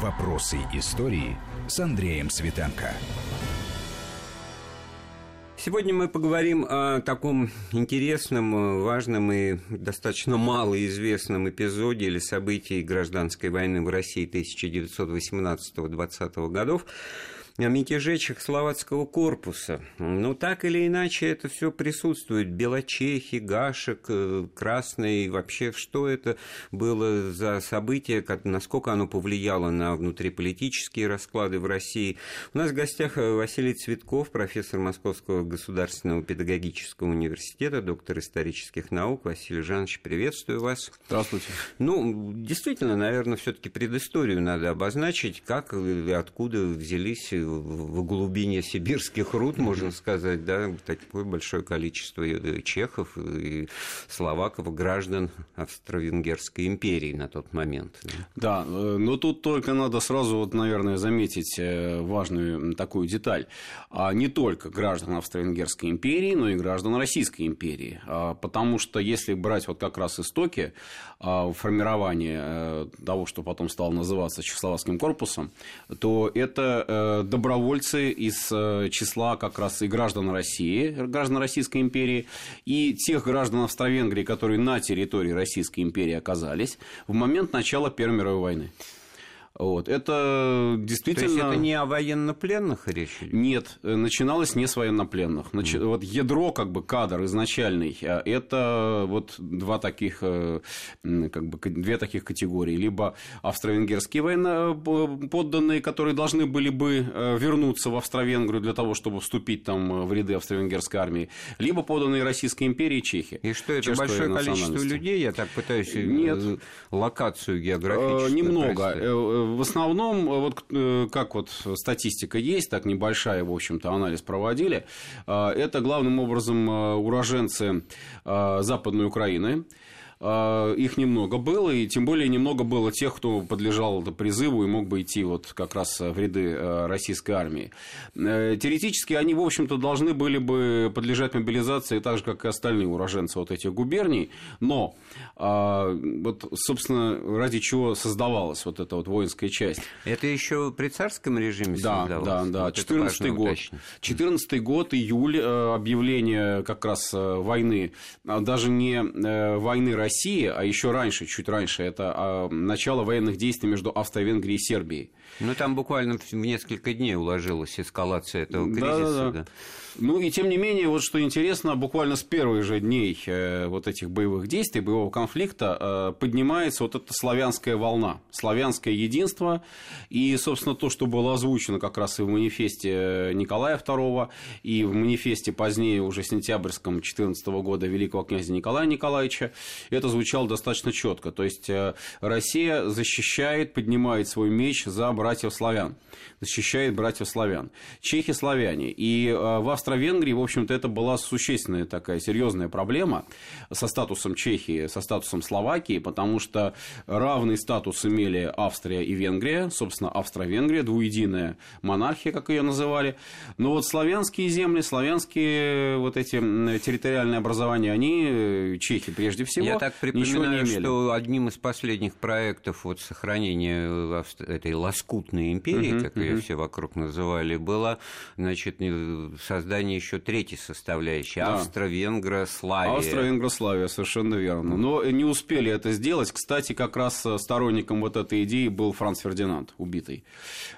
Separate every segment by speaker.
Speaker 1: Вопросы истории с Андреем Светенко.
Speaker 2: Сегодня мы поговорим о таком интересном, важном и достаточно малоизвестном эпизоде или событии гражданской войны в России 1918-20 годов о мятеже Чехословацкого корпуса. Ну, так или иначе, это все присутствует. Белочехи, Гашек, э, Красный. Вообще, что это было за событие, насколько оно повлияло на внутриполитические расклады в России. У нас в гостях э, Василий Цветков, профессор Московского государственного педагогического университета, доктор исторических наук. Василий Жанович, приветствую вас.
Speaker 3: Здравствуйте.
Speaker 2: Ну, действительно, наверное, все-таки предысторию надо обозначить, как и откуда взялись в глубине сибирских руд, можно сказать, да, такое большое количество чехов и словаков, граждан Австро-Венгерской империи на тот момент.
Speaker 3: Да, э, но тут только надо сразу, вот, наверное, заметить э, важную такую деталь. А не только граждан Австро-Венгерской империи, но и граждан Российской империи. А, потому что если брать вот как раз истоки а, формирования э, того, что потом стало называться Чехословацким корпусом, то это добровольцы из э, числа как раз и граждан России, граждан Российской империи, и тех граждан Австро-Венгрии, которые на территории Российской империи оказались в момент начала Первой мировой войны. Вот. Это действительно... То
Speaker 2: есть это не о военнопленных речь?
Speaker 3: Нет, начиналось не с военнопленных. Нач... Mm. Вот ядро, как бы кадр изначальный, а это вот два таких, э, как бы, две таких категории. Либо австро-венгерские военноподданные, которые должны были бы э, вернуться в Австро-Венгрию для того, чтобы вступить там в ряды австро-венгерской армии, либо подданные Российской империи чехи.
Speaker 2: И что это большое количество людей? Я так пытаюсь э,
Speaker 3: Нет.
Speaker 2: локацию географическую
Speaker 3: Немного в основном, вот э, как вот статистика есть, так небольшая, в общем-то, анализ проводили, э, это главным образом э, уроженцы Западной Украины, их немного было, и тем более немного было тех, кто подлежал призыву и мог бы идти вот как раз в ряды э, российской армии. Э, теоретически они, в общем-то, должны были бы подлежать мобилизации так же, как и остальные уроженцы вот этих губерний, но вот, собственно, ради чего создавалась вот эта вот воинская часть.
Speaker 2: Это еще при царском режиме
Speaker 3: да,
Speaker 2: создавалось?
Speaker 3: Да, да, да. 14 год. 14 год, июль, э, объявление как раз войны, а даже не войны России, России, а еще раньше, чуть раньше, это а, начало военных действий между Австро-Венгрией и Сербией.
Speaker 2: Ну, там буквально в несколько дней уложилась эскалация этого кризиса. Да, да, да.
Speaker 3: Ну и тем не менее, вот что интересно, буквально с первых же дней э, вот этих боевых действий, боевого конфликта э, поднимается вот эта славянская волна, славянское единство. И, собственно, то, что было озвучено как раз и в манифесте Николая II, и в манифесте позднее, уже сентябрьском 14 года великого князя Николая Николаевича, это звучало достаточно четко. То есть э, Россия защищает, поднимает свой меч за братьев славян, защищает братьев славян. Чехи славяне. И в Австро-Венгрии, в общем-то, это была существенная такая серьезная проблема со статусом Чехии, со статусом Словакии, потому что равный статус имели Австрия и Венгрия, собственно, Австро-Венгрия, двуединая монархия, как ее называли. Но вот славянские земли, славянские вот эти территориальные образования, они, э, чехи прежде всего,
Speaker 2: Я так припоминаю, что одним из последних проектов вот сохранения этой лоскутной империи, uh-huh, как uh-huh. ее все вокруг называли, было значит, создание еще третьей составляющей да. Австро-Венгро-Славия.
Speaker 3: Австро-Венгро-Славия, совершенно верно. Но не успели это сделать. Кстати, как раз сторонником вот этой идеи был Франц Фердинанд, убитый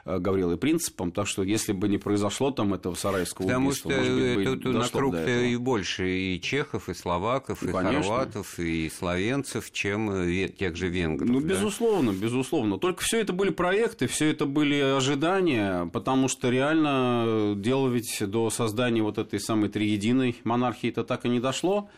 Speaker 3: э, Гаврилой Принципом. Так что, если бы не произошло там этого сарайского
Speaker 2: Потому
Speaker 3: убийства,
Speaker 2: что
Speaker 3: может быть,
Speaker 2: тут на круг и больше и чехов, и словаков, ну, и конечно. хорватов, и словенцев, чем э, тех же венгров.
Speaker 3: Ну,
Speaker 2: да?
Speaker 3: безусловно, безусловно. Только все это были проекты, все это были ожидания, потому что реально дело ведь до создания вот этой самой триединой монархии это так и не дошло.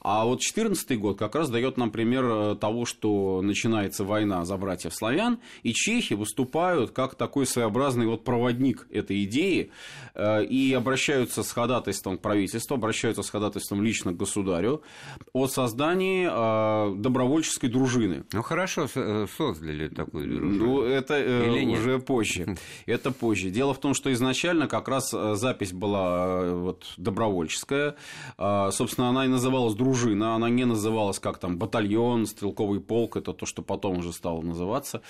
Speaker 3: А вот 14 год как раз дает нам пример э, того, что начинается война за братьев славян, и чехи выступают как такой своеобразный вот проводник этой идеи э, и обращаются с ходатайством к правительству, обращаются с ходатайством лично к государю о создании э, добровольческой дружины.
Speaker 2: Ну хорошо создали такую дружину.
Speaker 3: Ну это э, уже позже. Это позже. Дело в том, что изначально как раз запись была вот, добровольческая. Э, собственно, она и называлась дружина, она не называлась как там батальон, стрелковый полк, это то, что потом уже стало называться.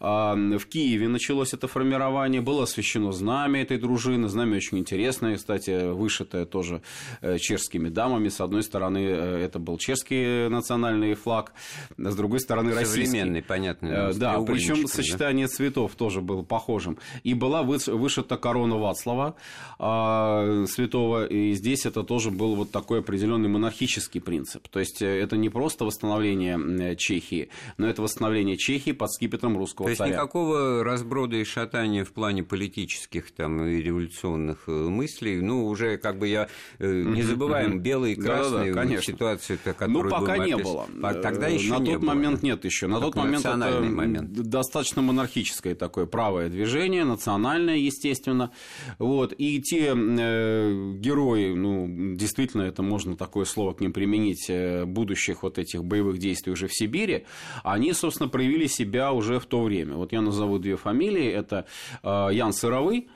Speaker 3: Э, в Киеве началось это формирование, было освящено знамя этой дружины. Знамя очень интересное, кстати, вышитое тоже э, чешскими дамами. С одной стороны, э, это был чешский национальный флаг, с другой стороны, российский.
Speaker 2: Современный, понятно.
Speaker 3: Э, да, причем сочетание да? цветов тоже было похожим. И была вышита корона Вацлава а, святого, и здесь это тоже был вот такой определенный монархический принцип. То есть это не просто восстановление Чехии, но это восстановление Чехии под скипетром русского
Speaker 2: То есть
Speaker 3: царя.
Speaker 2: никакого разброда и шатания в плане политических там, и революционных мыслей, ну, уже как бы я не забываем белый и красный да, да, ситуацию,
Speaker 3: которую Ну, пока не было.
Speaker 2: Тогда еще
Speaker 3: На
Speaker 2: не
Speaker 3: тот
Speaker 2: было.
Speaker 3: момент нет еще. На тот момент это момент. достаточно монархическое такое правое движение, национальное, естественно. Вот. И те э, герои, ну, действительно, это можно такое слово к ним применить, э, будущих вот этих боевых действий уже в Сибири, они, собственно, проявили себя уже в то время. Вот я назову две фамилии. Это э, Ян Сыровый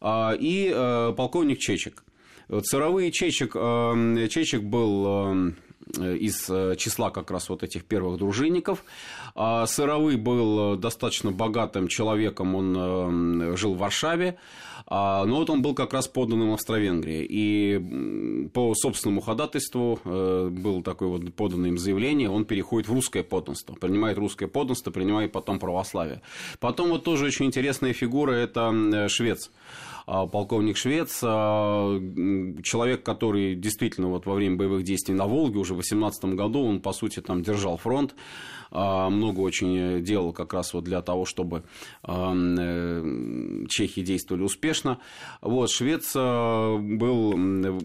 Speaker 3: э, и полковник Чечек. Царовые Чечек, э, Чечек был из э, числа как раз вот этих первых дружинников. А Сыровый был достаточно богатым человеком, он жил в Варшаве, а, но вот он был как раз подданным Австро-Венгрии. И по собственному ходатайству был такое вот поданное им заявление, он переходит в русское подданство, принимает русское подданство, принимает потом православие. Потом вот тоже очень интересная фигура – это швец. А, полковник Швец, а, человек, который действительно вот во время боевых действий на Волге уже в 18 году, он, по сути, там держал фронт, а, много очень делал как раз вот для того, чтобы э, чехи действовали успешно. Вот, Швец был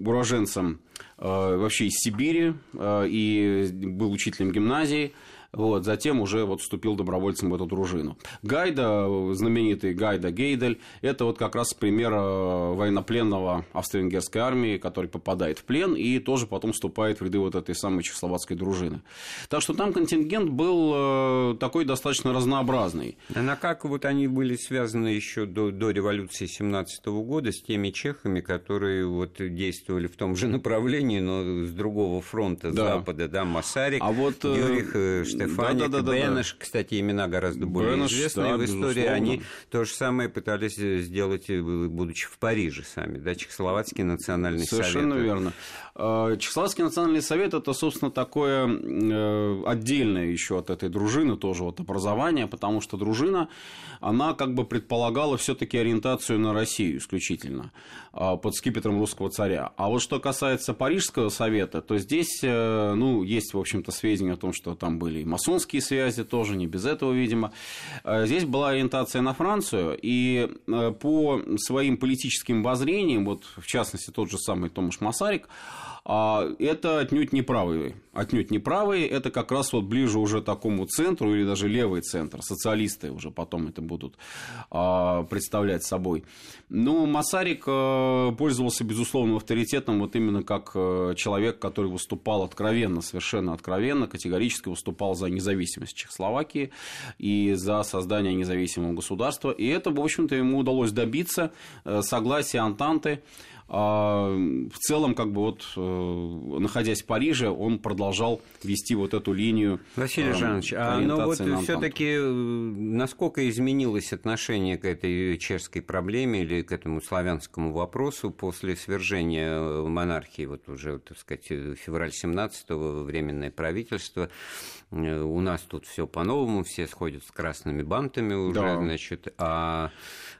Speaker 3: уроженцем вообще из Сибири и был учителем гимназии. Вот, затем уже вот вступил добровольцем в эту дружину. Гайда, знаменитый Гайда Гейдель, это вот как раз пример э, военнопленного австро-венгерской армии, который попадает в плен и тоже потом вступает в ряды вот этой самой чехословацкой дружины. Так что там контингент был э, такой достаточно разнообразный.
Speaker 2: А как вот они были связаны еще до, до революции 17 года с теми чехами, которые вот действовали в том же направлении, но с другого фронта, да. запада, да, Масарик, а вот, э, Стефаник, да, да, да, Бенеш, да. кстати, имена гораздо более Бенеш, известные да, в истории, безусловно. они то же самое пытались сделать, э, будучи в Париже сами, да, Чехословацкий национальный
Speaker 3: Совершенно
Speaker 2: совет.
Speaker 3: Совершенно верно. А, Чехословацкий национальный совет – это, собственно, такое э, отдельное еще от этой дружины тоже вот образование, потому что дружина, она как бы предполагала все таки ориентацию на Россию исключительно а, под скипетром русского царя. А вот что касается Парижского совета, то здесь, э, ну, есть, в общем-то, сведения о том, что там были масонские связи тоже, не без этого, видимо. А здесь была ориентация на Францию, и э, по своим политическим воззрениям, вот в частности тот же самый Томаш Масарик, это отнюдь не правые. Отнюдь не правые, это как раз вот ближе уже такому центру или даже левый центр. Социалисты уже потом это будут а, представлять собой. Но Масарик э, пользовался безусловным авторитетом вот именно как э, человек, который выступал откровенно, совершенно откровенно, категорически выступал за независимость Чехословакии и за создание независимого государства. И это, в общем-то, ему удалось добиться э, согласия Антанты а, в целом, как бы вот, э, находясь в Париже, он продолжал вести вот эту линию.
Speaker 2: Василий э, Жанович, а ну вот все-таки э, насколько изменилось отношение к этой чешской проблеме или к этому славянскому вопросу после свержения монархии, вот уже, так сказать, февраль 17-го, временное правительство, у нас тут все по-новому, все сходят с красными бантами уже, да. значит, а,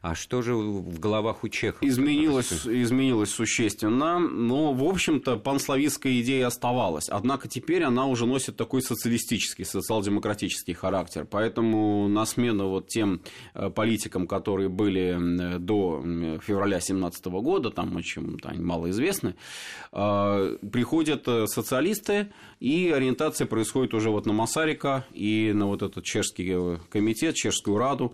Speaker 2: а что же в головах у чехов?
Speaker 3: Изменилось, изменилось существенно, но, в общем-то, панславистская идея оставалась, однако теперь она уже носит такой социалистический, социал-демократический характер, поэтому на смену вот тем э, политикам, которые были до февраля 2017 года, там очень там, малоизвестны, э, приходят э, социалисты, и ориентация происходит уже вот на Масарика и на вот этот чешский комитет, чешскую раду.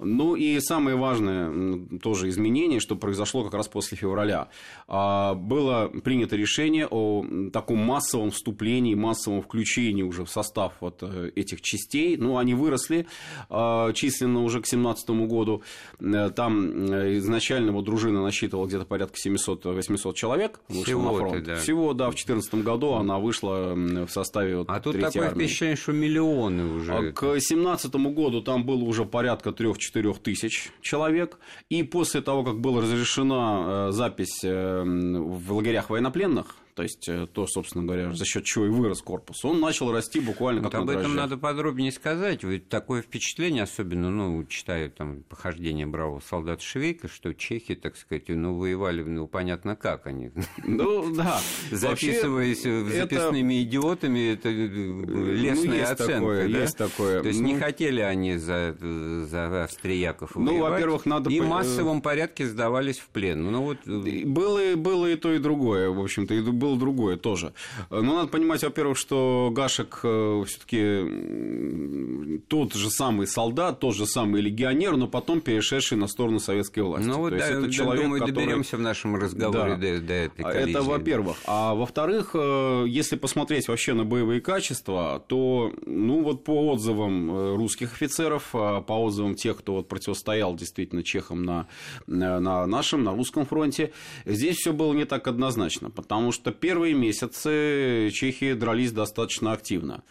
Speaker 3: Ну и самое важное тоже изменение, что произошло как раз после февраля. А, было принято решение о таком массовом вступлении, массовом включении уже в состав вот э, этих частей. Ну, они выросли а, численно уже к 2017 году. Э, там э, изначально вот дружина насчитывала где-то порядка 700-800 человек. Всего, на фронт. Да. Всего, да, в 2014 году она вышла в составе вот
Speaker 2: А тут такое армии. впечатление, что миллионы уже. А
Speaker 3: к 2017 году там было уже порядка 3-4 тысяч человек. И после того, как была разрешена запись в лагерях военнопленных, то есть э, то, собственно говоря, за счет чего и вырос корпус, он начал расти буквально вот как
Speaker 2: об на этом надо подробнее сказать. Ведь такое впечатление, особенно, ну, читаю там похождение бравого солдата Швейка, что чехи, так сказать, ну, воевали, ну, понятно как они.
Speaker 3: Ну, да.
Speaker 2: Записываясь записными идиотами, это э, ну, лесная оценка.
Speaker 3: Есть такое.
Speaker 2: То есть не хотели они за, австрияков
Speaker 3: Ну, во-первых, надо...
Speaker 2: И в массовом порядке сдавались в плен.
Speaker 3: Ну, вот... Э, было и то, и другое, в общем-то. И было другое тоже. Но надо понимать, во-первых, что Гашек э, все-таки тот же самый солдат, тот же самый легионер, но потом перешедший на сторону советской власти.
Speaker 2: Ну вот, да, это человек, думаю, который... доберемся в нашем разговоре да. до, до этой коллизии.
Speaker 3: Это во-первых. А во-вторых, э, если посмотреть вообще на боевые качества, то, ну вот по отзывам э, русских офицеров, по отзывам тех, кто вот противостоял действительно чехам на, на нашем, на русском фронте, здесь все было не так однозначно, потому что первые месяцы чехи дрались достаточно активно.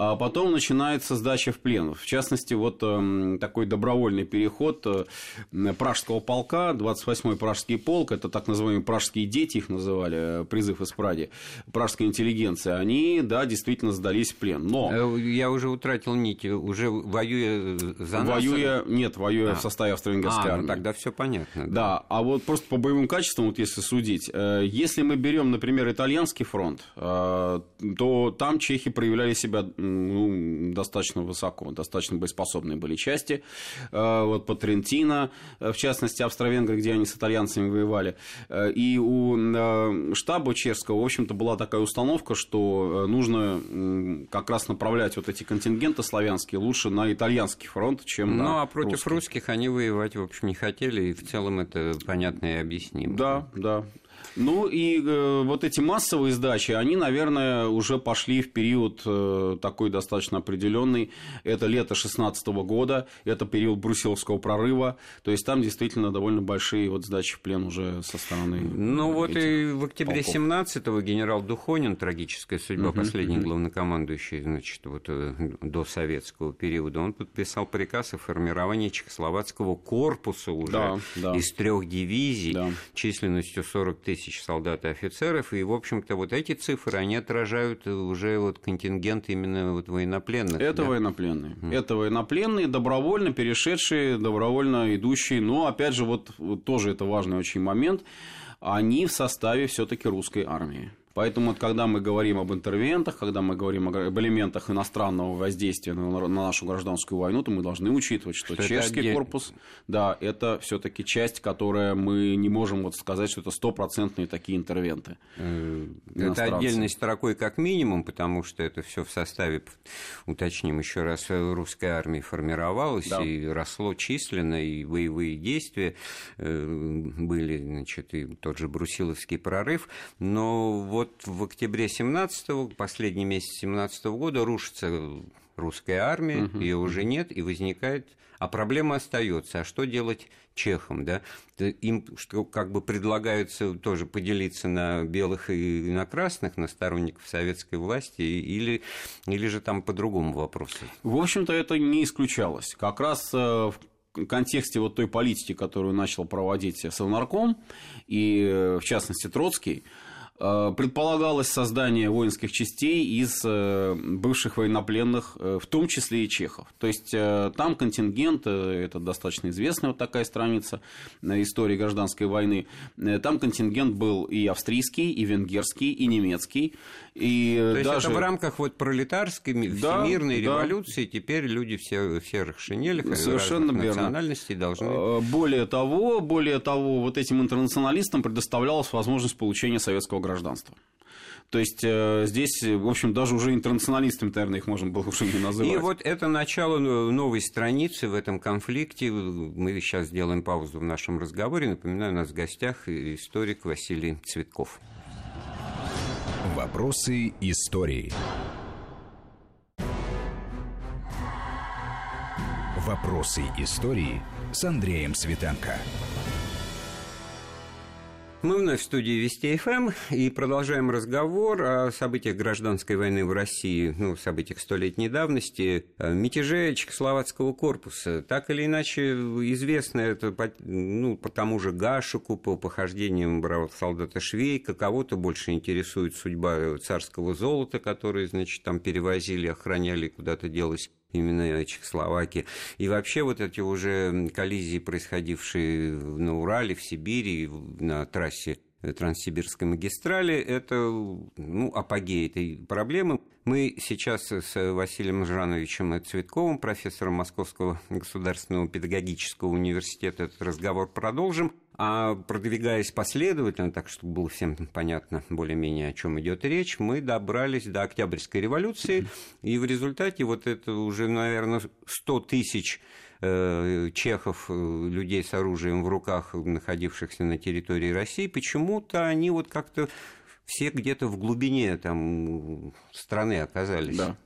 Speaker 3: А потом начинается сдача в плен. В частности, вот эм, такой добровольный переход э, пражского полка, 28-й пражский полк, это так называемые пражские дети их называли, э, призыв из Праги, пражская интеллигенция, они, да, действительно сдались в плен. Но...
Speaker 2: Э, я уже утратил нить, уже воюя за нас?
Speaker 3: Воюя, нет, воюя а. в составе австро-венгерской
Speaker 2: а,
Speaker 3: армии.
Speaker 2: Ну, тогда все понятно.
Speaker 3: Да. да, а вот просто по боевым качествам, вот если судить, если мы берем, например, итальянский фронт, то там чехи проявляли себя ну, достаточно высоко, достаточно боеспособные были части. Э, вот по Трентино, э, в частности, Австро-Венгры, где они с итальянцами воевали. Э, и у штаба чешского, в общем-то, была такая установка, что нужно как раз направлять вот эти контингенты славянские лучше на итальянский фронт, чем ну, на
Speaker 2: Ну, а против русский. русских они воевать, в общем, не хотели, и в целом это понятно и объяснимо.
Speaker 3: Да, да. Ну и э, вот эти массовые сдачи, они, наверное, уже пошли в период э, такой достаточно определенный. Это лето 16 года, это период Брусиловского прорыва. То есть там действительно довольно большие вот сдачи в плен уже со стороны.
Speaker 2: Ну вот и в октябре 17-го генерал Духонин, трагическая судьба, uh-huh, последний uh-huh. главнокомандующий, значит, вот э, до советского периода, он подписал приказ о формировании Чехословацкого корпуса уже да, да. из трех дивизий да. численностью 40 тысяч солдат и офицеров, и, в общем-то, вот эти цифры, они отражают уже вот контингент именно вот военнопленных.
Speaker 3: Это да? военнопленные. Mm. Это военнопленные, добровольно перешедшие, добровольно идущие, но, опять же, вот, вот тоже это важный очень момент, они в составе все-таки русской армии. Поэтому, вот, когда мы говорим об интервентах, когда мы говорим об элементах иностранного воздействия на, нашу гражданскую войну, то мы должны учитывать, что, что чешский корпус, да, это все-таки часть, которая мы не можем вот сказать, что это стопроцентные такие интервенты.
Speaker 2: Э, это отдельной строкой как минимум, потому что это все в составе, уточним еще раз, русской армии формировалось да. и росло численно, и боевые действия э, были, значит, и тот же Брусиловский прорыв, но вот вот в октябре 17-го, последний месяц 17 -го года, рушится русская армия, угу. ее уже нет, и возникает, а проблема остается. А что делать чехам, да? Им что как бы предлагается тоже поделиться на белых и на красных, на сторонников советской власти, или, или же там по другому вопросу?
Speaker 3: В общем-то, это не исключалось. Как раз э, в контексте вот той политики, которую начал проводить Совнарком, и э, в частности Троцкий, предполагалось создание воинских частей из э, бывших военнопленных, э, в том числе и чехов. То есть там контингент, это достаточно известная вот такая страница истории гражданской войны, там контингент был и австрийский, и венгерский, и немецкий. И
Speaker 2: То даже... есть это в рамках вот пролетарской да, всемирной да. революции теперь люди все в серых шинелях Совершенно верно. национальностей должны...
Speaker 3: Более того, более того, вот этим интернационалистам предоставлялась возможность получения советского гражданства. То есть э, здесь, в общем, даже уже интернационалистами, наверное, их можно было уже не называть.
Speaker 2: И вот это начало новой страницы в этом конфликте. Мы сейчас сделаем паузу в нашем разговоре. Напоминаю, у нас в гостях историк Василий Цветков.
Speaker 1: Вопросы истории. Вопросы истории с Андреем Светенко.
Speaker 2: Мы вновь в студии Вести ФМ и продолжаем разговор о событиях гражданской войны в России, ну, событиях столетней давности, мятеже Чехословацкого корпуса. Так или иначе, известно это по, ну, по тому же Гашику, по похождениям солдата Швейка. Кого-то больше интересует судьба царского золота, которое, значит, там перевозили, охраняли, куда-то делось именно Чехословакии. И вообще вот эти уже коллизии, происходившие на Урале, в Сибири, на трассе Транссибирской магистрали, это ну, апогей этой проблемы. Мы сейчас с Василием Жановичем Цветковым, профессором Московского государственного педагогического университета, этот разговор продолжим. А продвигаясь последовательно, так чтобы было всем понятно более-менее, о чем идет речь, мы добрались до Октябрьской революции, и в результате вот это уже, наверное, 100 тысяч э, чехов, э, людей с оружием в руках, находившихся на территории России, почему-то они вот как-то все где-то в глубине там страны оказались.
Speaker 3: Да.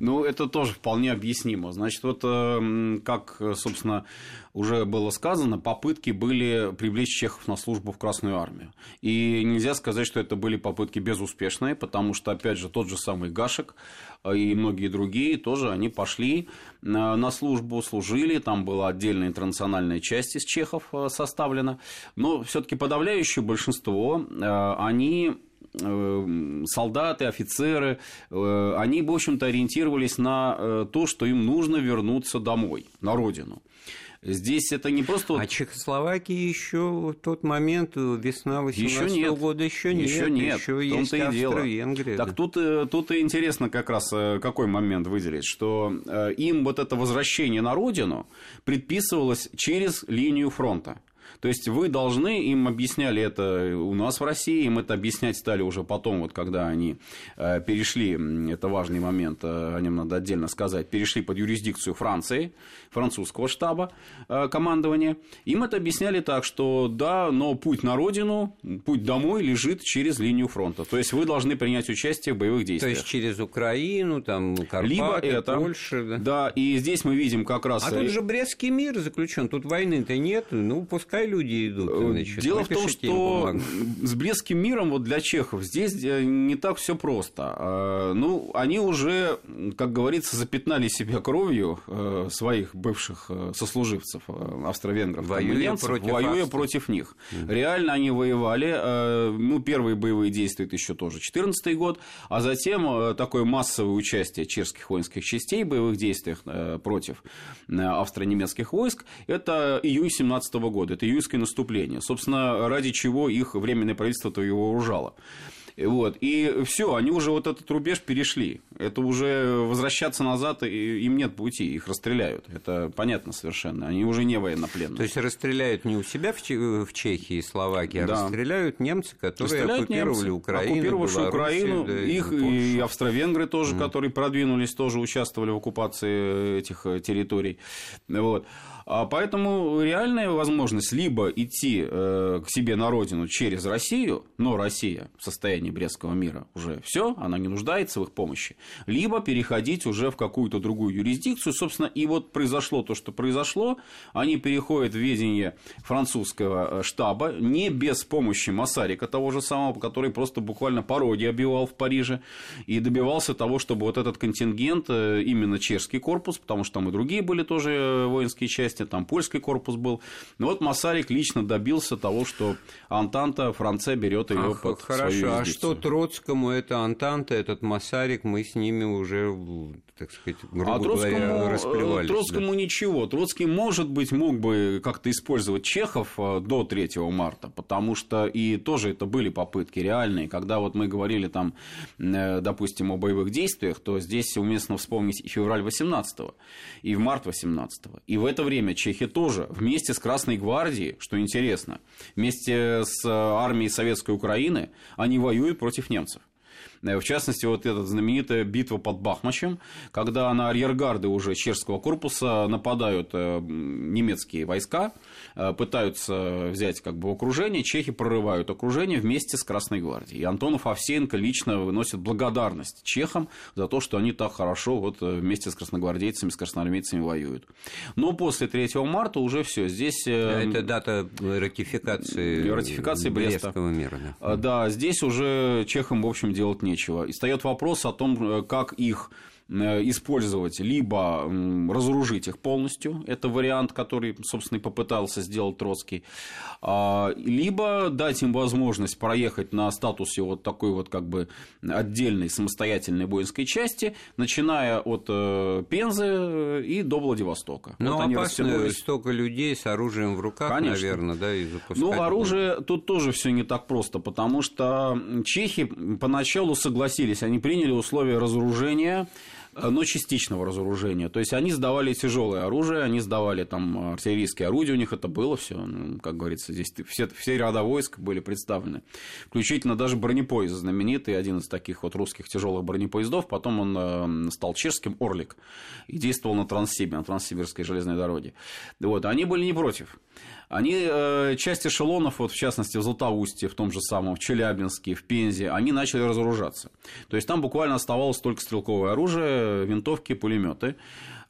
Speaker 3: Ну, это тоже вполне объяснимо. Значит, вот э, как, собственно, уже было сказано, попытки были привлечь чехов на службу в Красную Армию. И нельзя сказать, что это были попытки безуспешные, потому что, опять же, тот же самый Гашек э, и многие другие тоже, они пошли э, на службу, служили, там была отдельная интернациональная часть из чехов составлена, но все-таки подавляющее большинство, они Э, солдаты, офицеры, э, они, в общем-то, ориентировались на э, то, что им нужно вернуться домой, на родину. Здесь это не просто...
Speaker 2: А Чехословакии еще в тот момент, весна 18 -го года, еще нет.
Speaker 3: Еще нет,
Speaker 2: еще есть
Speaker 3: и
Speaker 2: Австро-Венгрия.
Speaker 3: Так да. тут, тут и интересно как раз какой момент выделить, что им вот это возвращение на родину предписывалось через линию фронта. То есть вы должны, им объясняли это у нас в России, им это объяснять стали уже потом, вот когда они э, перешли, это важный момент, э, о нем надо отдельно сказать, перешли под юрисдикцию Франции, французского штаба э, командования, им это объясняли так, что да, но путь на родину, путь домой лежит через линию фронта. То есть вы должны принять участие в боевых действиях.
Speaker 2: То есть через Украину, там, Карпаты,
Speaker 3: Либо это,
Speaker 2: Польша. Да.
Speaker 3: да, и здесь мы видим как раз...
Speaker 2: А тут же Брестский мир заключен, тут войны-то нет, ну пускай люди идут.
Speaker 3: Э, значит, Дело в том, что с Брестским миром вот для чехов здесь э, не так все просто. А, ну, они уже, как говорится, запятнали себя кровью э, своих бывших сослуживцев австро-венгров,
Speaker 2: воюя, против,
Speaker 3: воюя против них. Mm. Реально они воевали. Ну, первые боевые действия это еще тоже 14 год, а затем такое массовое участие чешских воинских частей в боевых действиях против австро-немецких войск это июнь 17 года. Это июньское наступление. Собственно, ради чего их временное правительство-то его вооружало. Вот. И все, они уже вот этот рубеж перешли. Это уже возвращаться назад им нет пути, их расстреляют. Это понятно совершенно. Они уже не военнопленные.
Speaker 2: То есть расстреляют не у себя в, Чехии и Словакии, а да. расстреляют немцы, которые расстреляют оккупировали немцы, Украину.
Speaker 3: Оккупировавшую Украину, да, их и, и австро-венгры тоже, mm. которые продвинулись, тоже участвовали в оккупации этих э, территорий. Вот. А поэтому реальная возможность либо идти э, к себе на родину через Россию, но Россия в состоянии Брестского мира уже все, она не нуждается в их помощи, либо переходить уже в какую-то другую юрисдикцию. Собственно, и вот произошло то, что произошло. Они переходят в ведение французского э, штаба не без помощи Масарика, того же самого, который просто буквально пародии обивал в Париже и добивался того, чтобы вот этот контингент, э, именно чешский корпус, потому что там и другие были тоже воинские части, части, там польский корпус был. Но вот Масарик лично добился того, что Антанта, Франция берет ее Ах, под
Speaker 2: Хорошо,
Speaker 3: свою
Speaker 2: а что Троцкому? Это Антанта, этот Масарик, мы с ними уже, так сказать, грубо а Троцкому, говоря, расплевались.
Speaker 3: Троцкому да. ничего. Троцкий, может быть, мог бы как-то использовать Чехов э, до 3 марта, потому что и тоже это были попытки реальные. Когда вот мы говорили там, э, допустим, о боевых действиях, то здесь уместно вспомнить и февраль 18 и в март 18 И в это время чехи тоже вместе с Красной гвардией, что интересно, вместе с э, армией Советской Украины, они воюют против немцев. В частности, вот эта знаменитая битва под Бахмачем, когда на арьергарды уже чешского корпуса нападают немецкие войска, пытаются взять как бы окружение, чехи прорывают окружение вместе с Красной гвардией. И Антонов Овсеенко лично выносит благодарность чехам за то, что они так хорошо вот вместе с красногвардейцами, с красноармейцами воюют. Но после 3 марта уже все. Здесь...
Speaker 2: Это дата ратификации,
Speaker 3: ратификации Бреста.
Speaker 2: мира.
Speaker 3: Да. да, здесь уже чехам, в общем, делать нечего. И встает вопрос о том, как их Э, использовать, либо разоружить их полностью, это вариант, который, собственно, и попытался сделать Троцкий, а, либо дать им возможность проехать на статусе вот такой вот как бы отдельной самостоятельной воинской части, начиная от э, Пензы и до Владивостока.
Speaker 2: Ну,
Speaker 3: вот
Speaker 2: опасно столько людей с оружием в руках,
Speaker 3: Конечно.
Speaker 2: наверное, да, и
Speaker 3: запускать. Ну, оружие тут тоже все не так просто, потому что чехи поначалу согласились, они приняли условия разоружения, Э, но частичного разоружения. То есть они сдавали тяжелое оружие, они сдавали там артиллерийские орудия, у них это было все, ну, как говорится, здесь все, все ряда войск были представлены. Включительно даже бронепоезд знаменитый, один из таких вот русских тяжелых бронепоездов, потом он э, стал чешским Орлик и действовал на Транссибе, на Транссибирской железной дороге. Вот, они были не против. Они, э, часть эшелонов, вот, в частности, в Златоусте, в том же самом, в Челябинске, в Пензе, они начали разоружаться. То есть там буквально оставалось только стрелковое оружие, винтовки, пулеметы.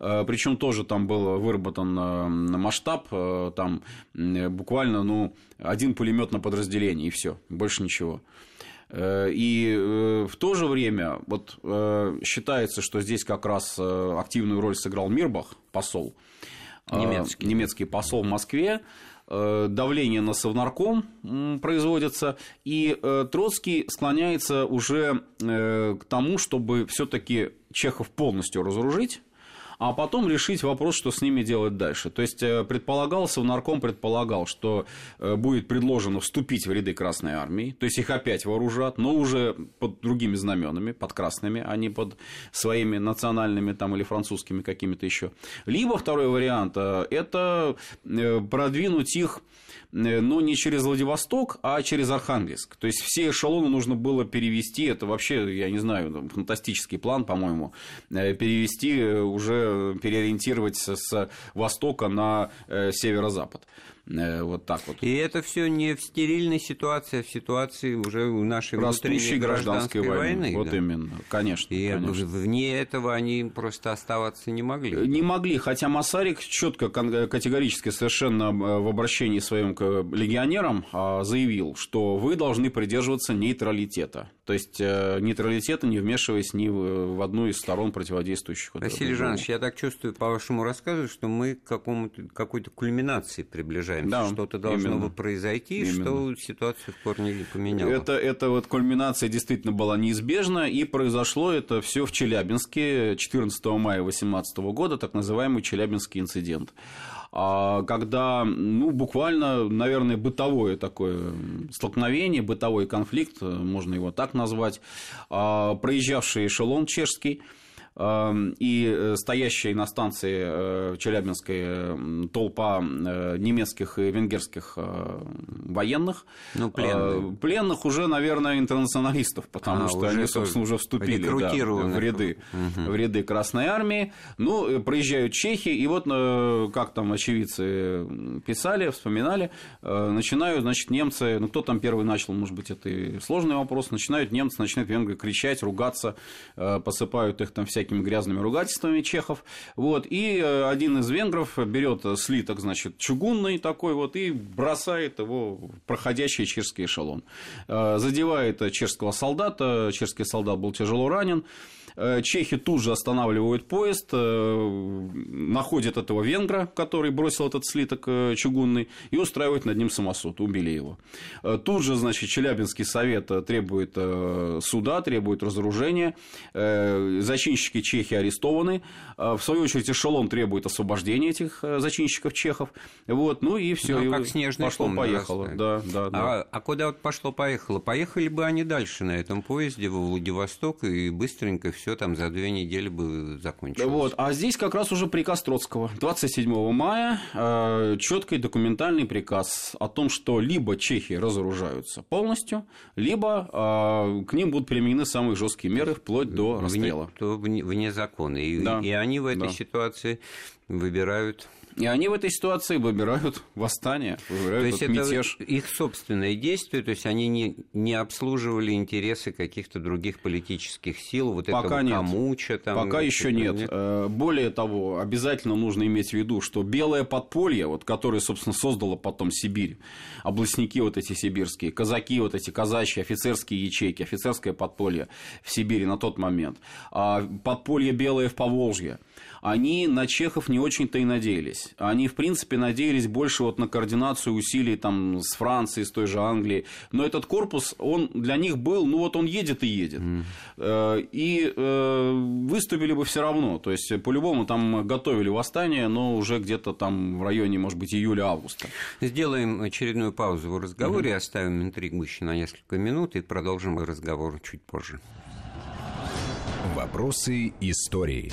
Speaker 3: Э, Причем тоже там был выработан э, масштаб, там буквально ну, один пулемет на подразделение, и все, больше ничего. И в то же время вот, считается, что здесь как раз активную роль сыграл Мирбах, посол, немецкий, немецкий посол в Москве, э, давление на Совнарком производится, и э, Троцкий склоняется уже э, к тому, чтобы все-таки Чехов полностью разоружить, а потом решить вопрос, что с ними делать дальше. То есть э, предполагался, нарком предполагал, что э, будет предложено вступить в ряды Красной Армии, то есть их опять вооружат, но уже под другими знаменами, под красными, а не под своими национальными там, или французскими какими-то еще. Либо второй вариант э, – это продвинуть их но не через Владивосток, а через Архангельск. То есть все эшелоны нужно было перевести, это вообще, я не знаю, фантастический план, по-моему, перевести, уже переориентировать с востока на северо-запад. Э, вот так вот.
Speaker 2: И это все не в стерильной ситуации, а в ситуации уже нашей
Speaker 3: Растущей гражданской, гражданской войны. войны. Вот
Speaker 2: да.
Speaker 3: именно, конечно.
Speaker 2: И
Speaker 3: конечно.
Speaker 2: вне этого они просто оставаться не могли.
Speaker 3: Э, не могли, хотя Масарик четко, категорически совершенно э, в обращении своим к легионерам а, заявил, что вы должны придерживаться нейтралитета. То есть нейтралитета, не вмешиваясь ни в одну из сторон противодействующих.
Speaker 2: Василий Жанович, я так чувствую по вашему рассказу, что мы к какой-то кульминации приближаемся ожидаем, да, что-то должно именно. произойти, именно. что ситуацию в корне поменяла.
Speaker 3: Это, это вот кульминация действительно была неизбежна, и произошло это все в Челябинске 14 мая 2018 года, так называемый Челябинский инцидент а когда, ну, буквально, наверное, бытовое такое столкновение, бытовой конфликт, можно его так назвать, а, проезжавший эшелон чешский, и э, стоящая на станции э, Челябинской толпа э, немецких и венгерских военных.
Speaker 2: Ну, пленных.
Speaker 3: Пленных уже, наверное, интернационалистов, потому а, что они, собственно, уже вступили да, в, ряды, угу. в ряды Красной Армии. Ну, проезжают чехи, и вот, как там очевидцы писали, вспоминали, начинают, значит, немцы, ну, кто там первый начал, может быть, это и сложный вопрос, начинают немцы, начинают венгры кричать, ругаться, посыпают их там всякие всякими грязными ругательствами чехов. Вот, и э, один из венгров берет слиток, значит, чугунный такой вот, и бросает его в проходящий чешский эшелон. Э, задевает чешского солдата, чешский солдат был тяжело ранен. Э, чехи тут же останавливают поезд, э, находят этого венгра, который бросил этот слиток э, чугунный, и устраивают над ним самосуд, убили его. Тут же, значит, Челябинский совет требует суда, требует разоружения. Зачинщики чехи арестованы. В свою очередь, эшелон требует освобождения этих зачинщиков чехов. Вот, ну и все.
Speaker 2: Ну, как снежный
Speaker 3: пошло-поехало. Да, да, да.
Speaker 2: А, а куда вот пошло-поехало? Поехали бы они дальше на этом поезде во Владивосток, и быстренько все там за две недели бы закончилось.
Speaker 3: Вот. А здесь как раз уже приказ Троцкого. 27 мая э, четкий документальный приказ о том, что либо чехи разоружаются полностью, либо э, к ним будут применены самые жесткие меры вплоть до расстрела.
Speaker 2: Вне, вне закона. И, да. и они в этой да. ситуации выбирают
Speaker 3: и они в этой ситуации выбирают восстание, выбирают то есть это мятеж.
Speaker 2: их собственные действия, то есть они не, не обслуживали интересы каких-то других политических сил, вот
Speaker 3: Пока
Speaker 2: этого
Speaker 3: нет.
Speaker 2: Камуча.
Speaker 3: Там, Пока еще нет. нет. Э, более того, обязательно нужно иметь в виду, что белое подполье, вот, которое, собственно, создало потом Сибирь, областники вот эти сибирские, казаки вот эти казачьи, офицерские ячейки, офицерское подполье в Сибири на тот момент, а подполье белое в Поволжье, они на чехов не очень-то и надеялись. Они, в принципе, надеялись больше вот на координацию усилий там, с Францией, с той же Англией. Но этот корпус, он для них был, ну вот он едет и едет. Mm. И э, выступили бы все равно. То есть, по-любому там готовили восстание, но уже где-то там в районе, может быть, июля-августа.
Speaker 2: Сделаем очередную паузу в разговоре, mm-hmm. оставим интригу еще на несколько минут и продолжим разговор чуть позже.
Speaker 1: Вопросы истории.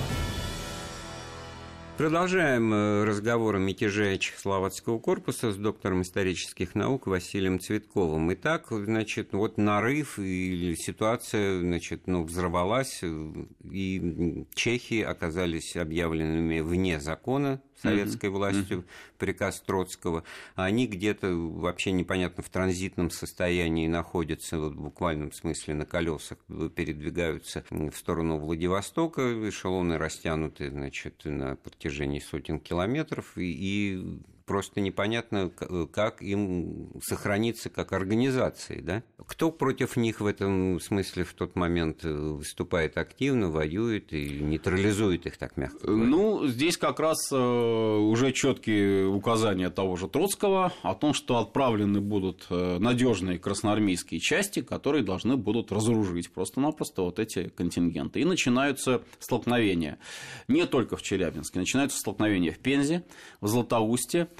Speaker 2: Продолжаем э, разговор о мятеже Чехословацкого корпуса с доктором исторических наук Василием Цветковым. Итак, значит, вот нарыв или ситуация, значит, ну, взорвалась, э, и чехи оказались объявленными вне закона, советской mm-hmm. властью, mm-hmm. приказ Троцкого, они где-то вообще непонятно в транзитном состоянии находятся, вот в буквальном смысле на колесах передвигаются в сторону Владивостока, эшелоны растянуты, значит, на протяжении сотен километров, и, и просто непонятно, как им сохраниться как организации. Да? Кто против них в этом смысле в тот момент э, выступает активно, воюет и нейтрализует их, так мягко говоря?
Speaker 3: Ну, здесь как раз э, уже четкие указания того же Троцкого о том, что отправлены будут э, надежные красноармейские части, которые должны будут разоружить просто-напросто вот эти контингенты. И начинаются столкновения. Не только в Челябинске, начинаются столкновения в Пензе, в Златоусте,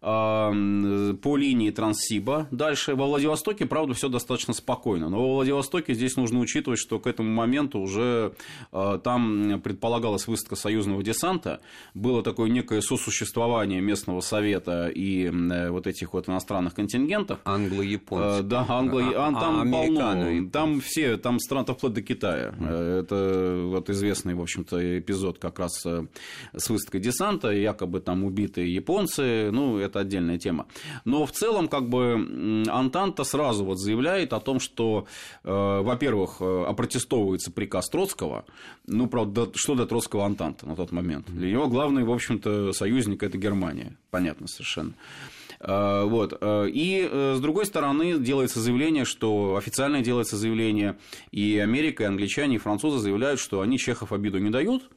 Speaker 3: по линии Транссиба. Дальше во Владивостоке, правда, все достаточно спокойно. Но во Владивостоке здесь нужно учитывать, что к этому моменту уже а, там предполагалась выставка союзного десанта, было такое некое сосуществование местного совета и вот этих вот иностранных контингентов.
Speaker 2: Англо-японцы.
Speaker 3: А, да, англо а, там а, полно. Там все, там страны вплоть до Китая. Это вот известный, в общем-то, эпизод как раз э, с выставкой десанта, якобы там убитые японцы, ну, это отдельная тема. Но в целом, как бы, Антанта сразу вот заявляет о том, что, э, во-первых, э, опротестовывается приказ Троцкого, ну, правда, что для Троцкого Антанта на тот момент? Для него главный, в общем-то, союзник – это Германия, понятно совершенно. Э, вот. И, с другой стороны, делается заявление, что официально делается заявление, и Америка, и англичане, и французы заявляют, что они чехов обиду не дают,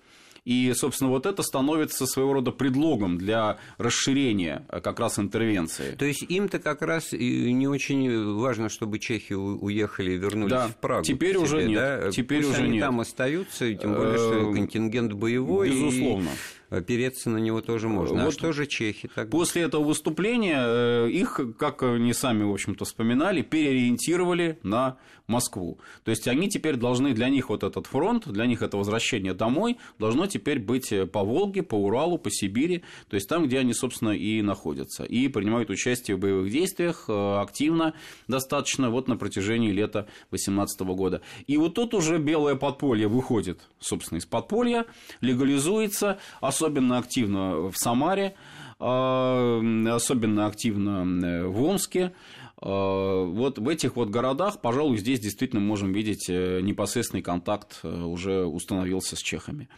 Speaker 3: и, собственно, вот это становится своего рода предлогом для расширения э, как раз интервенции.
Speaker 2: То есть им-то как раз не очень важно, чтобы чехи уехали и вернулись да. в Прагу.
Speaker 3: Теперь себе, уже нет. Да?
Speaker 2: Теперь
Speaker 3: Пусть
Speaker 2: уже
Speaker 3: они
Speaker 2: нет. там остаются, тем более, что эм, контингент боевой.
Speaker 3: Безусловно. И
Speaker 2: опереться на него тоже можно. А вот а что же чехи
Speaker 3: тогда? После этого выступления э, их, как они сами, в общем-то, вспоминали, переориентировали на Москву. То есть они теперь должны, для них вот этот фронт, для них это возвращение домой должно теперь быть по Волге, по Уралу, по Сибири, то есть там, где они, собственно, и находятся. И принимают участие в боевых действиях э, активно достаточно вот на протяжении лета 2018 года. И вот тут уже белое подполье выходит, собственно, из подполья, легализуется, особенно активно в Самаре, а, особенно активно в Омске, Вот в этих вот городах, пожалуй, здесь действительно можем видеть непосредственный контакт уже установился с чехами.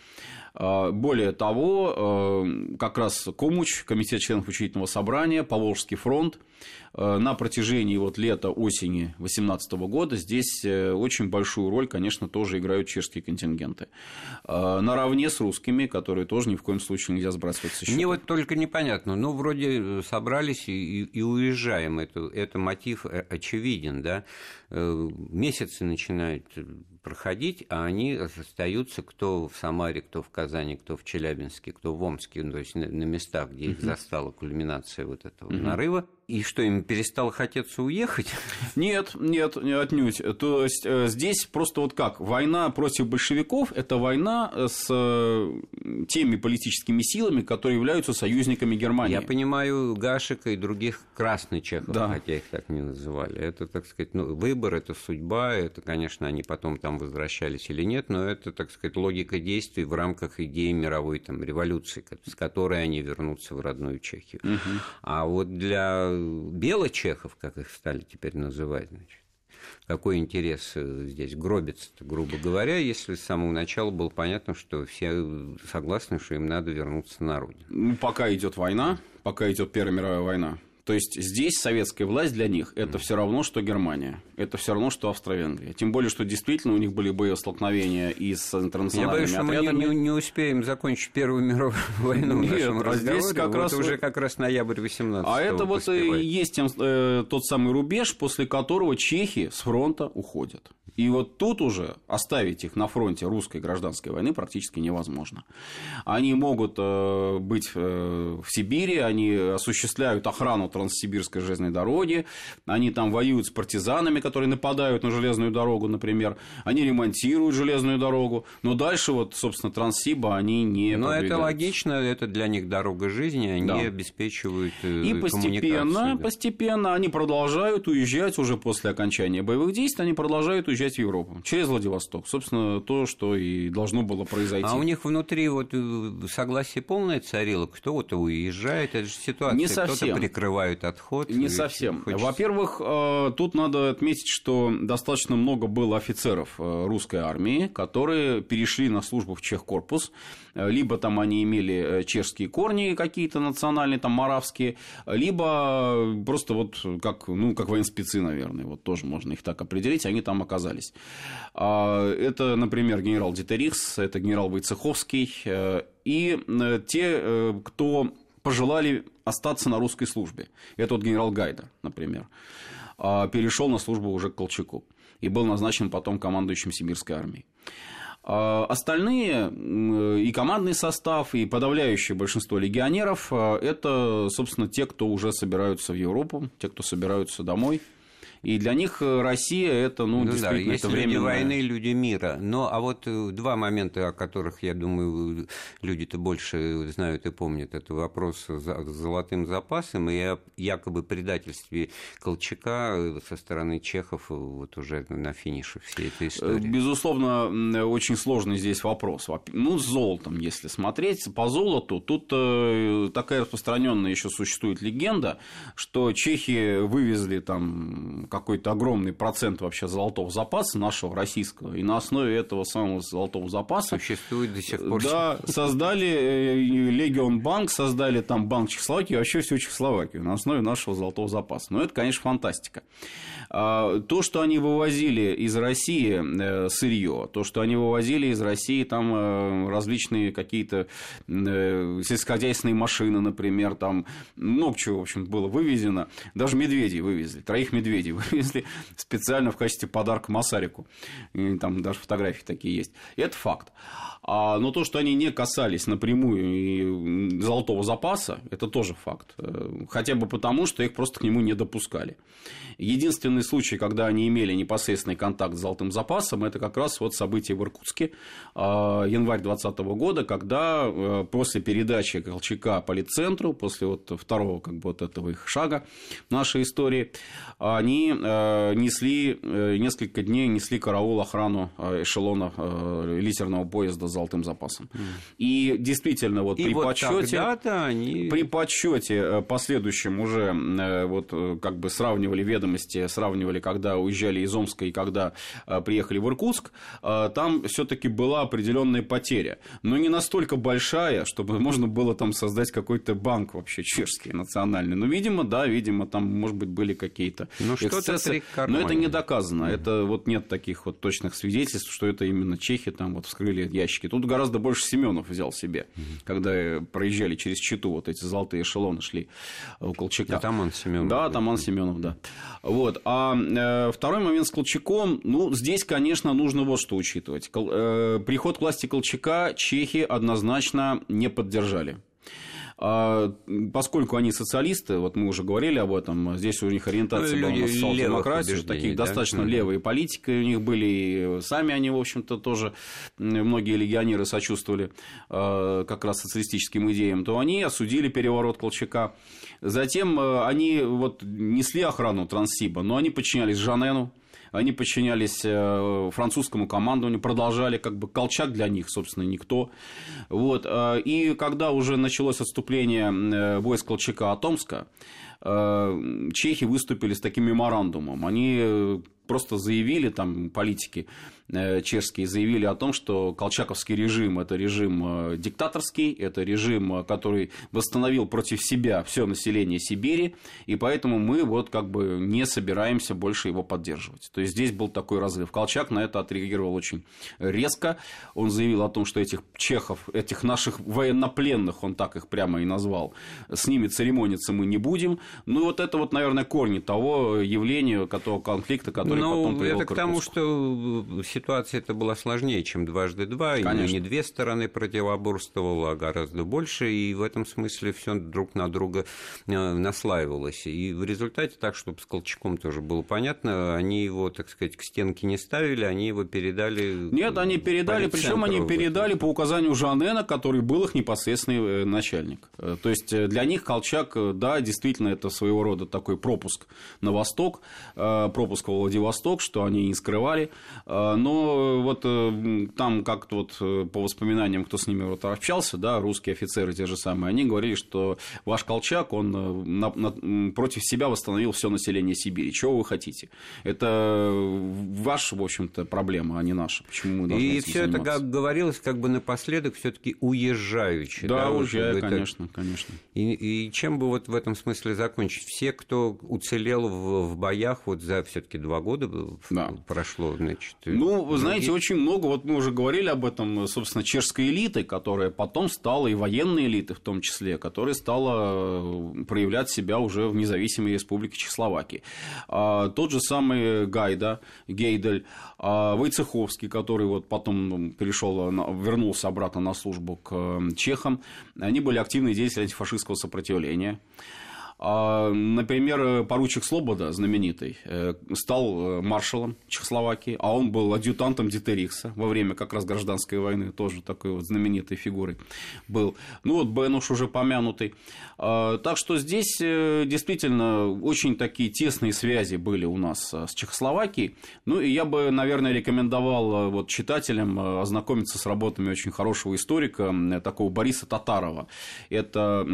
Speaker 3: Более того, как раз Комуч, Комитет членов учительного собрания, Поволжский фронт, Э, на протяжении вот лета, осени 2018 года здесь э, очень большую роль, конечно, тоже играют чешские контингенты. Э, наравне с русскими, которые тоже ни в коем случае нельзя сбрасывать со счета.
Speaker 2: Мне вот только непонятно, ну, вроде собрались и, и уезжаем, это, это мотив очевиден, да, месяцы начинают проходить, а они остаются кто в Самаре, кто в Казани, кто в Челябинске, кто в Омске, ну, то есть на, на местах, где их застала кульминация вот этого нарыва. И что, им перестало хотеться уехать?
Speaker 3: Нет, нет, отнюдь. То есть э, здесь просто вот как, война против большевиков – это война э, с э, теми политическими силами, которые являются союзниками Германии.
Speaker 2: Я понимаю Гашика и других красных чехов, да. хотя их так не называли. Это, так сказать, ну, выбор, это судьба, это, конечно, они потом там возвращались или нет, но это, так сказать, логика действий в рамках идеи мировой там, революции, с которой они вернутся в родную Чехию. Угу. А вот для белочехов, как их стали теперь называть, значит, какой интерес э, здесь гробится, грубо говоря, если с самого начала было понятно, что все согласны, что им надо вернуться на родину.
Speaker 3: Ну, пока идет война, пока идет Первая мировая война, то есть здесь советская власть для них это все равно, что Германия, это все равно, что Австро-Венгрия. Тем более, что действительно у них были боестолкновения и с интернациональными Я боюсь, что
Speaker 2: отрядами. мы не, не успеем закончить Первую мировую войну Нет, в а здесь как вот раз уже как раз ноябрь 18
Speaker 3: А это вот и есть тем, э, тот самый рубеж, после которого чехи с фронта уходят. И вот тут уже оставить их на фронте русской гражданской войны практически невозможно. Они могут э, быть э, в Сибири, они осуществляют охрану Транссибирской железной дороги, они там воюют с партизанами, которые нападают на железную дорогу, например, они ремонтируют железную дорогу, но дальше вот, собственно, Транссиба они не
Speaker 2: Но это логично, это для них дорога жизни, они да. обеспечивают э,
Speaker 3: И постепенно, да. постепенно они продолжают уезжать уже после окончания боевых действий, они продолжают уезжать в Европу через Владивосток. Собственно, то, что и должно было произойти.
Speaker 2: А у них внутри вот э, согласие полное царило, кто вот уезжает, это же ситуация,
Speaker 3: не совсем.
Speaker 2: кто-то прикрывает отход.
Speaker 3: Не совсем. Хочется... Во-первых, э, тут надо отметить, что достаточно много было офицеров э, русской армии, которые перешли на службу в Чехкорпус, либо там они имели чешские корни какие-то национальные, там маравские, либо просто вот как, ну, как военспецы, наверное, вот тоже можно их так определить, они там оказались. А, это, например, генерал Дитерихс, это генерал Войцеховский, э, и э, те, э, кто пожелали остаться на русской службе. Это вот генерал Гайда, например, а, перешел на службу уже к Колчаку и был назначен потом командующим Сибирской армией. А, остальные и командный состав, и подавляющее большинство легионеров – это, собственно, те, кто уже собираются в Европу, те, кто собираются домой – и для них э, Россия это, ну, ну действительно, да,
Speaker 2: есть
Speaker 3: это
Speaker 2: люди войны, люди мира. Но а вот э, два момента, о которых, я думаю, люди-то больше знают и помнят. Это вопрос с золотым запасом и якобы предательстве Колчака э, со стороны чехов вот уже на финише всей этой истории.
Speaker 3: Безусловно, очень сложный здесь вопрос. Ну, с золотом, если смотреть, по золоту, тут такая распространенная еще существует легенда, что чехи вывезли там какой-то огромный процент вообще золотого запаса нашего российского, и на основе этого самого золотого запаса
Speaker 2: существует до сих пор.
Speaker 3: Да, создали э, Легион Банк, создали там Банк Чехословакии, вообще всю Чехословакию на основе нашего золотого запаса. Но это, конечно, фантастика. А, то, что они вывозили из России э, сырье, то, что они вывозили из России там э, различные какие-то сельскохозяйственные машины, например, там много чего, в общем, было вывезено. Даже медведей вывезли, троих медведей вывезли специально в качестве подарка Масарику. И там даже фотографии такие есть. И это факт. А, но то, что они не касались напрямую золотого запаса, это тоже факт. Э, хотя бы потому, что их просто к нему не допускали. Единственный случай, когда они имели непосредственный контакт с золотым запасом, это как раз вот событие в Иркутске, а, январь 2020 года, когда э, после передачи Колчака полицентру, после вот второго как бы вот этого их шага нашей истории, они они э, несли, э, несколько дней несли караул охрану э, эшелона литерного поезда с золотым запасом. И действительно, вот
Speaker 2: и
Speaker 3: при
Speaker 2: вот
Speaker 3: подсчете,
Speaker 2: они...
Speaker 3: при подсчете последующем уже вот как бы сравнивали ведомости, сравнивали, когда уезжали из Омска и когда приехали в Иркутск, там все-таки была определенная потеря, но не настолько большая, чтобы можно было там создать какой-то банк вообще чешский национальный. Ну, видимо, да, видимо, там, может быть, были какие-то
Speaker 2: ну,
Speaker 3: эксцессы, но это не доказано. Mm-hmm. Это вот нет таких вот точных свидетельств, что это именно чехи там вот вскрыли ящики. Тут гораздо больше Семенов взял себе, mm-hmm. когда проезжали через Читу, вот эти золотые эшелоны шли у Колчака.
Speaker 2: Атаман Семенов.
Speaker 3: Да, Атаман Семенов, да. Вот. А э, второй момент с Колчаком, ну, здесь, конечно, нужно вот что учитывать. Кол, э, приход к власти Колчака чехи однозначно не поддержали. А, поскольку они социалисты, вот мы уже говорили об этом, здесь у них ориентация ну, была на социал-демократию, такие да? достаточно левые политики у них были, и сами они, в общем-то, тоже, многие легионеры сочувствовали а, как раз социалистическим идеям, то они осудили переворот Колчака. Затем а, они вот несли охрану Транссиба, но они подчинялись Жанену, они подчинялись э, французскому командованию, продолжали, как бы Колчак для них, собственно, никто. Вот. Э, и когда уже началось отступление э, войск Колчака от Омска, чехи выступили с таким меморандумом. Они просто заявили, там, политики, Э, чешские заявили о том, что колчаковский режим – это режим э, диктаторский, это режим, э, который восстановил против себя все население Сибири, и поэтому мы вот как бы не собираемся больше его поддерживать. То есть здесь был такой разрыв. Колчак на это отреагировал очень резко. Он заявил о том, что этих чехов, этих наших военнопленных, он так их прямо и назвал, с ними церемониться мы не будем. Ну вот это вот, наверное, корни того явления, того конфликта, который
Speaker 2: Но
Speaker 3: потом привел
Speaker 2: это к, тому, что ситуация это была сложнее, чем дважды два, Конечно. и не две стороны противоборствовало, а гораздо больше, и в этом смысле все друг на друга э, наслаивалось. И в результате, так, чтобы с Колчаком тоже было понятно, они его, так сказать, к стенке не ставили, они его передали...
Speaker 3: Нет, они передали, причем они передали по указанию Жанена, который был их непосредственный э, начальник. Э, то есть для них Колчак, да, действительно, это своего рода такой пропуск на восток, пропуск во Владивосток, что они не скрывали, но но вот э, там как-то вот э, по воспоминаниям, кто с ними вот общался, да, русские офицеры те же самые, они говорили, что ваш Колчак, он э, на, на, против себя восстановил все население Сибири. Чего вы хотите? Это ваша, в общем-то, проблема, а не наша. Почему мы должны
Speaker 2: И все это как говорилось как бы напоследок все-таки уезжающие.
Speaker 3: Да, да уезжая, конечно, это... конечно.
Speaker 2: И, и чем бы вот в этом смысле закончить? Все, кто уцелел в, в боях вот за все-таки два года да. прошло, значит.
Speaker 3: Ну, вы знаете, очень много, вот мы уже говорили об этом, собственно, чешской элиты, которая потом стала, и военной элиты в том числе, которая стала э, проявлять себя уже в независимой республике Чехословакии. А, тот же самый Гайда, Гейдель, а, Войцеховский, который вот потом перешел, вернулся обратно на службу к э, чехам, они были активные деятели антифашистского сопротивления. А, например, поручик Слобода, знаменитый, э, стал э, маршалом Чехословакии, а он был адъютантом Дитерихса во время как раз гражданской войны, тоже такой вот знаменитой фигурой был. Ну вот Бенуш уже помянутый. А, так что здесь э, действительно очень такие тесные связи были у нас с Чехословакией. Ну и я бы, наверное, рекомендовал вот читателям ознакомиться с работами очень хорошего историка, такого Бориса Татарова. Это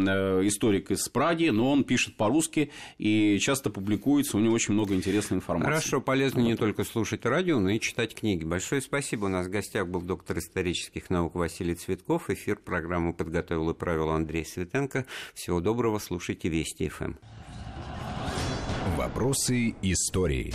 Speaker 3: историк из Праги, но он пишет пишет по-русски и часто публикуется, у него очень много интересной информации.
Speaker 2: Хорошо, полезно вот. не только слушать радио, но и читать книги. Большое спасибо. У нас в гостях был доктор исторических наук Василий Цветков. Эфир программы подготовил и правил Андрей Светенко. Всего доброго, слушайте Вести ФМ.
Speaker 1: Вопросы истории.